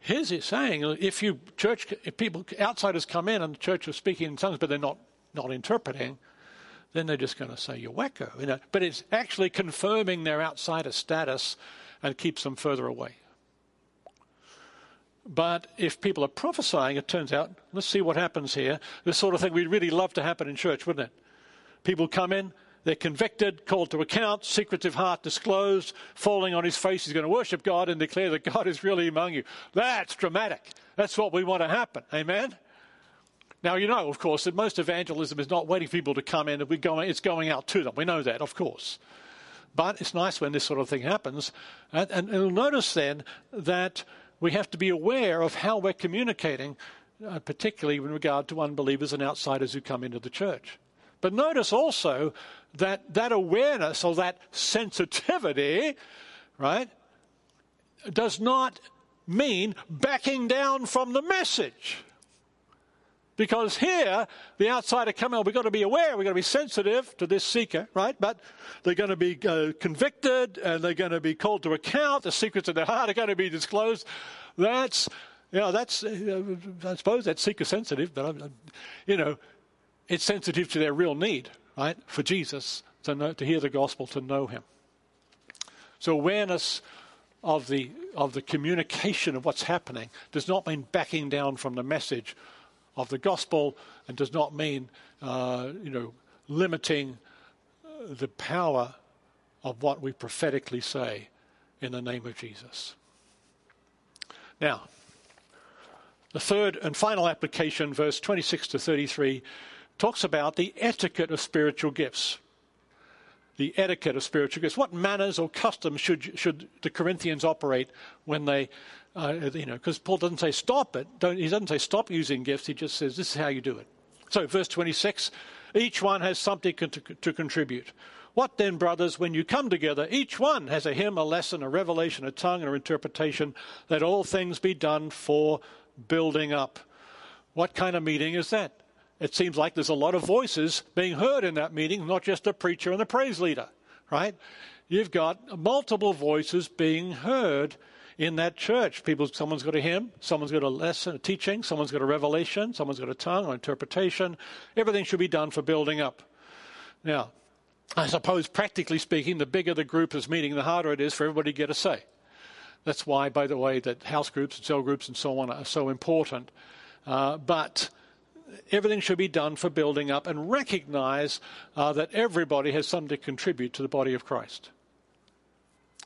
here's it saying if you church, if people, outsiders come in and the church is speaking in tongues, but they're not, not interpreting, then they're just going to say, you're wacko. You know? But it's actually confirming their outsider status and keeps them further away. But if people are prophesying, it turns out, let's see what happens here. This sort of thing we'd really love to happen in church, wouldn't it? People come in, they're convicted, called to account, secretive heart disclosed, falling on his face, he's going to worship God and declare that God is really among you. That's dramatic. That's what we want to happen. Amen? Now, you know, of course, that most evangelism is not waiting for people to come in, We're going, it's going out to them. We know that, of course. But it's nice when this sort of thing happens. And, and you'll notice then that we have to be aware of how we're communicating, uh, particularly in regard to unbelievers and outsiders who come into the church. But notice also that that awareness or that sensitivity, right, does not mean backing down from the message. Because here, the outsider coming, we've got to be aware, we've got to be sensitive to this seeker, right? But they're going to be uh, convicted and they're going to be called to account. The secrets of their heart are going to be disclosed. That's, you know, that's, uh, I suppose that's seeker sensitive, but, I'm, you know, it's sensitive to their real need, right? For Jesus to, know, to hear the gospel, to know him. So awareness of the, of the communication of what's happening does not mean backing down from the message of the gospel and does not mean, uh, you know, limiting uh, the power of what we prophetically say in the name of Jesus. Now, the third and final application, verse 26 to 33, talks about the etiquette of spiritual gifts. The etiquette of spiritual gifts. What manners or customs should, should the Corinthians operate when they, uh, you know, because Paul doesn't say stop it. Don't, he doesn't say stop using gifts. He just says this is how you do it. So, verse 26 each one has something to, to contribute. What then, brothers, when you come together, each one has a hymn, a lesson, a revelation, a tongue, or interpretation, let all things be done for building up. What kind of meeting is that? It seems like there's a lot of voices being heard in that meeting, not just the preacher and the praise leader, right? You've got multiple voices being heard in that church. People, someone's got a hymn, someone's got a lesson, a teaching, someone's got a revelation, someone's got a tongue or interpretation. Everything should be done for building up. Now, I suppose, practically speaking, the bigger the group is meeting, the harder it is for everybody to get a say. That's why, by the way, that house groups and cell groups and so on are so important. Uh, but everything should be done for building up and recognize uh, that everybody has something to contribute to the body of Christ.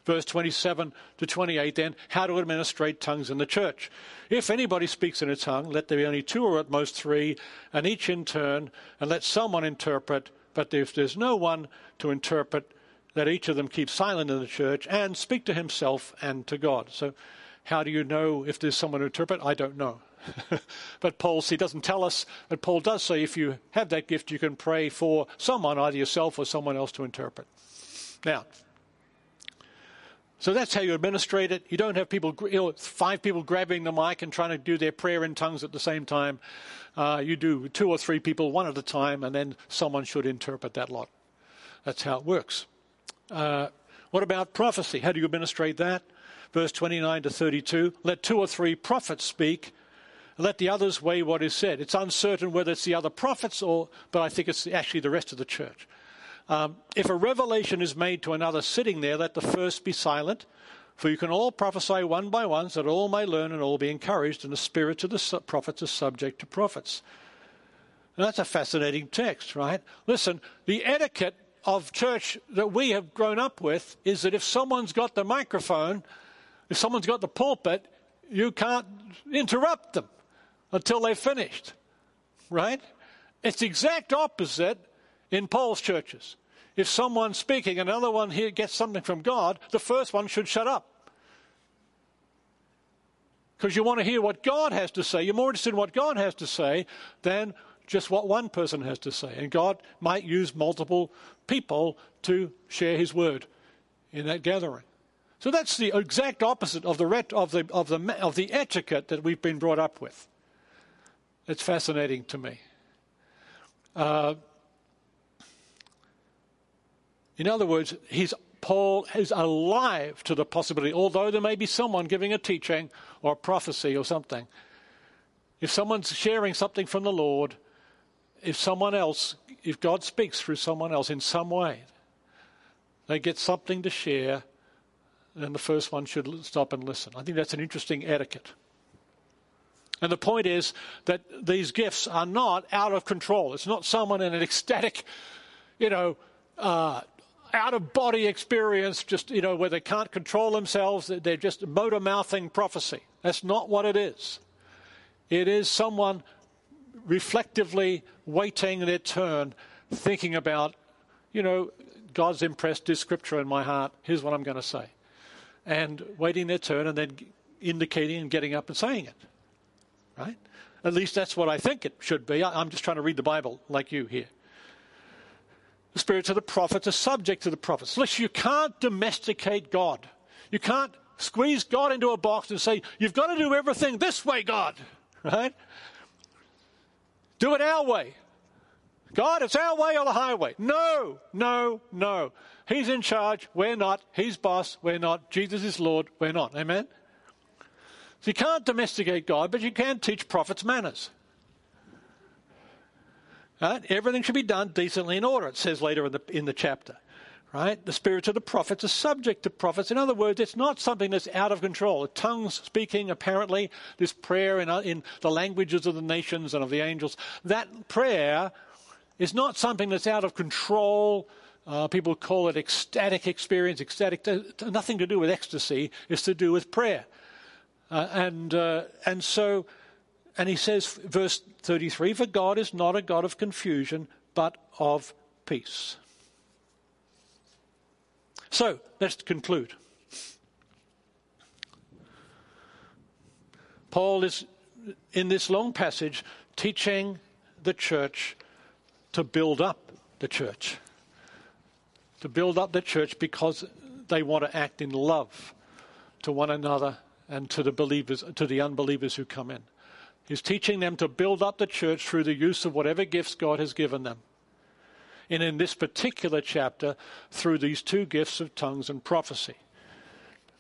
Verse 27 to 28, then, how to administrate tongues in the church. If anybody speaks in a tongue, let there be only two or at most three, and each in turn, and let someone interpret but if there's no one to interpret, let each of them keep silent in the church and speak to himself and to God. So, how do you know if there's someone to interpret? I don't know. but Paul, he doesn't tell us, but Paul does say if you have that gift, you can pray for someone, either yourself or someone else to interpret. Now, so that's how you administrate it. You don't have people, you know, five people grabbing the mic and trying to do their prayer in tongues at the same time. Uh, you do two or three people one at a time, and then someone should interpret that lot. That's how it works. Uh, what about prophecy? How do you administrate that? Verse 29 to 32 Let two or three prophets speak, let the others weigh what is said. It's uncertain whether it's the other prophets or, but I think it's actually the rest of the church. Um, if a revelation is made to another sitting there, let the first be silent. For you can all prophesy one by one, so that all may learn and all be encouraged, and the spirits of the prophets is subject to prophets. And that's a fascinating text, right? Listen, the etiquette of church that we have grown up with is that if someone's got the microphone, if someone's got the pulpit, you can't interrupt them until they've finished, right? It's the exact opposite in Paul's churches. If someone's speaking and another one here gets something from God, the first one should shut up. Because you want to hear what God has to say. You're more interested in what God has to say than just what one person has to say. And God might use multiple people to share his word in that gathering. So that's the exact opposite of the, of the, of the, of the etiquette that we've been brought up with. It's fascinating to me. Uh, in other words, he's, Paul is alive to the possibility, although there may be someone giving a teaching or a prophecy or something. If someone's sharing something from the Lord, if someone else, if God speaks through someone else in some way, they get something to share, then the first one should stop and listen. I think that's an interesting etiquette. And the point is that these gifts are not out of control. It's not someone in an ecstatic, you know, uh, out of body experience, just, you know, where they can't control themselves, they're just motor mouthing prophecy. That's not what it is. It is someone reflectively waiting their turn, thinking about, you know, God's impressed this scripture in my heart. Here's what I'm going to say. And waiting their turn and then indicating and getting up and saying it. Right? At least that's what I think it should be. I'm just trying to read the Bible like you here. The spirits of the prophets are subject to the prophets. Listen, you can't domesticate God. You can't squeeze God into a box and say, you've got to do everything this way, God. Right? Do it our way. God, it's our way or the highway. No, no, no. He's in charge. We're not. He's boss. We're not. Jesus is Lord. We're not. Amen? So you can't domesticate God, but you can teach prophets manners. Right? Everything should be done decently in order, it says later in the, in the chapter. right? The spirits of the prophets are subject to prophets. In other words, it's not something that's out of control. Tongues speaking, apparently, this prayer in, uh, in the languages of the nations and of the angels, that prayer is not something that's out of control. Uh, people call it ecstatic experience, ecstatic, nothing to do with ecstasy, it's to do with prayer. Uh, and, uh, and so, and he says, verse 33 For God is not a God of confusion, but of peace. So let's conclude. Paul is in this long passage teaching the church to build up the church. To build up the church because they want to act in love to one another and to the believers to the unbelievers who come in. He's teaching them to build up the church through the use of whatever gifts God has given them and in this particular chapter through these two gifts of tongues and prophecy,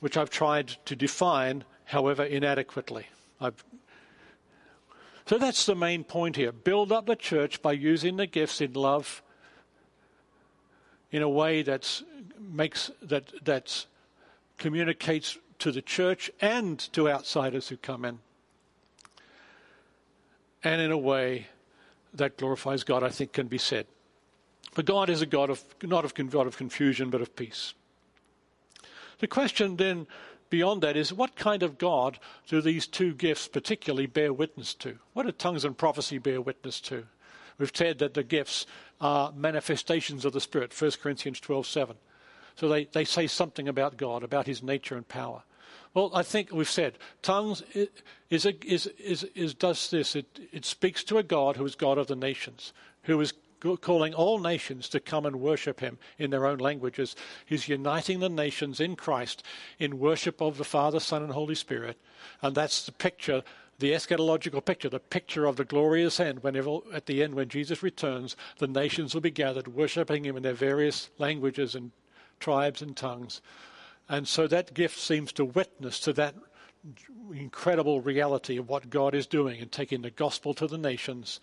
which I've tried to define, however, inadequately. I've so that's the main point here. Build up the church by using the gifts in love in a way that makes that that communicates to the church and to outsiders who come in. And in a way that glorifies God, I think can be said. But God is a God of not of God of confusion, but of peace. The question then beyond that is what kind of God do these two gifts particularly bear witness to? What do tongues and prophecy bear witness to? We've said that the gifts are manifestations of the Spirit, 1 Corinthians 12:7. So they, they say something about God, about his nature and power. Well, I think we've said tongues is, a, is, is, is, does this. It, it speaks to a God who is God of the nations, who is calling all nations to come and worship him in their own languages. He's uniting the nations in Christ in worship of the Father, Son, and Holy Spirit. And that's the picture, the eschatological picture, the picture of the glorious end. Whenever, at the end, when Jesus returns, the nations will be gathered, worshiping him in their various languages and tribes and tongues. And so that gift seems to witness to that incredible reality of what God is doing and taking the gospel to the nations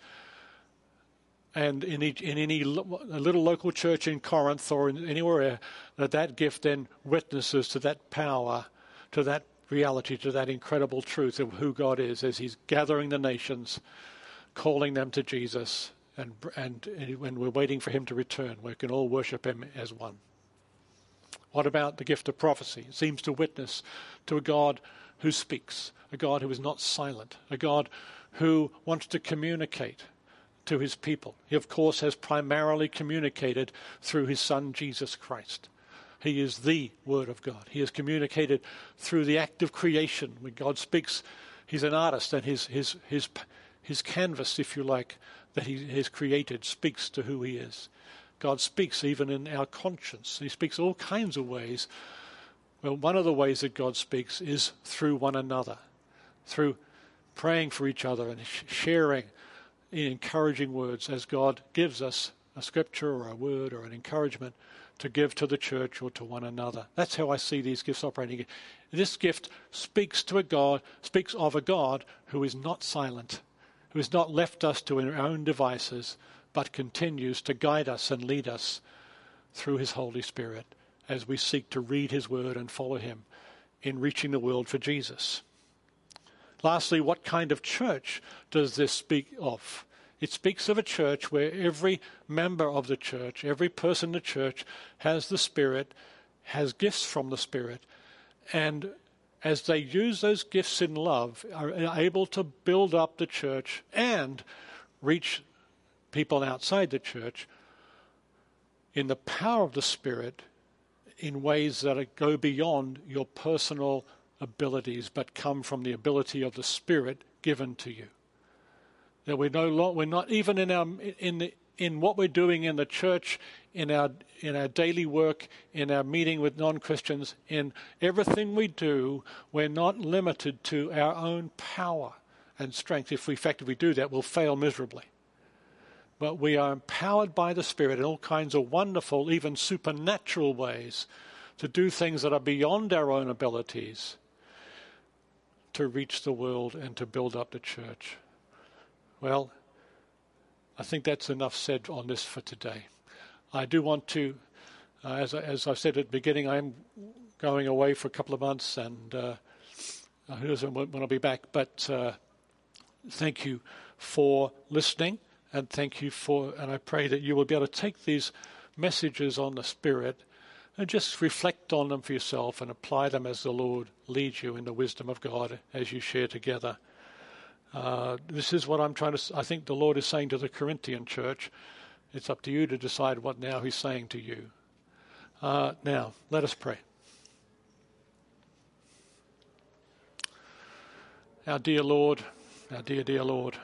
and in, each, in any little local church in Corinth or in anywhere, that that gift then witnesses to that power, to that reality, to that incredible truth of who God is as He's gathering the nations, calling them to Jesus, and, and, and when we're waiting for Him to return, we can all worship Him as one. What about the gift of prophecy? It seems to witness to a God who speaks, a God who is not silent, a God who wants to communicate to his people. He, of course, has primarily communicated through his Son, Jesus Christ. He is the Word of God. He has communicated through the act of creation. When God speaks, he's an artist, and his, his, his, his canvas, if you like, that he has created speaks to who he is. God speaks even in our conscience. He speaks all kinds of ways. Well, one of the ways that God speaks is through one another, through praying for each other and sharing encouraging words as God gives us a scripture or a word or an encouragement to give to the church or to one another. That's how I see these gifts operating. This gift speaks to a God, speaks of a God who is not silent, who has not left us to our own devices, but continues to guide us and lead us through his Holy Spirit as we seek to read his word and follow him in reaching the world for Jesus. Lastly, what kind of church does this speak of? It speaks of a church where every member of the church, every person in the church has the Spirit, has gifts from the Spirit, and as they use those gifts in love, are able to build up the church and reach people outside the church in the power of the Spirit in ways that go beyond your personal abilities, but come from the ability of the Spirit given to you. That we're no we're not even in our in the in what we're doing in the church, in our in our daily work, in our meeting with non-Christians, in everything we do, we're not limited to our own power and strength. If we effectively do that, we'll fail miserably. But we are empowered by the Spirit in all kinds of wonderful, even supernatural ways to do things that are beyond our own abilities to reach the world and to build up the church. Well, I think that's enough said on this for today. I do want to Uh, as, as I said at the beginning, I'm going away for a couple of months, and uh, who knows when I'll be back? But uh, thank you for listening, and thank you for, and I pray that you will be able to take these messages on the Spirit and just reflect on them for yourself and apply them as the Lord leads you in the wisdom of God as you share together. Uh, this is what I'm trying to. I think the Lord is saying to the Corinthian church. It's up to you to decide what now He's saying to you. Uh, now, let us pray. Our dear Lord, our dear, dear Lord.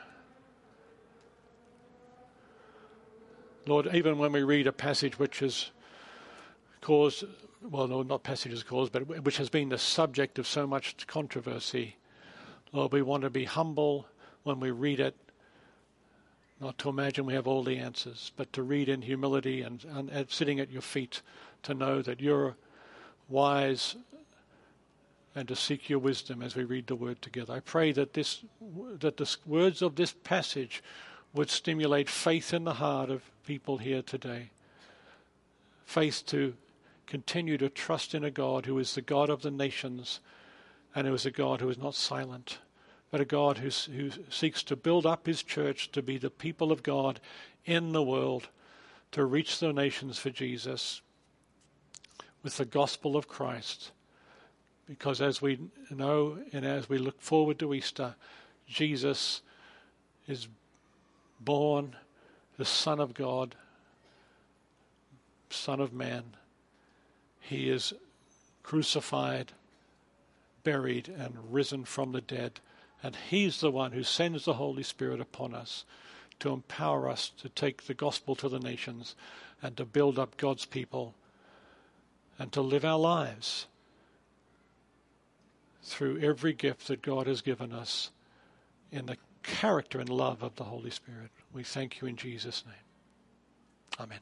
Lord, even when we read a passage which has caused, well, no, not passages caused, but which has been the subject of so much controversy, Lord, we want to be humble when we read it, not to imagine we have all the answers, but to read in humility and, and, and sitting at your feet to know that you're wise and to seek your wisdom as we read the word together. I pray that this that the words of this passage would stimulate faith in the heart of people here today. Faith to continue to trust in a God who is the God of the nations and who is a God who is not silent, but a God who, who seeks to build up his church to be the people of God in the world, to reach the nations for Jesus with the gospel of Christ. Because as we know and as we look forward to Easter, Jesus is born, the Son of God, Son of Man. He is crucified, buried, and risen from the dead. And He's the one who sends the Holy Spirit upon us to empower us to take the gospel to the nations and to build up God's people and to live our lives through every gift that God has given us in the character and love of the Holy Spirit. We thank you in Jesus' name. Amen.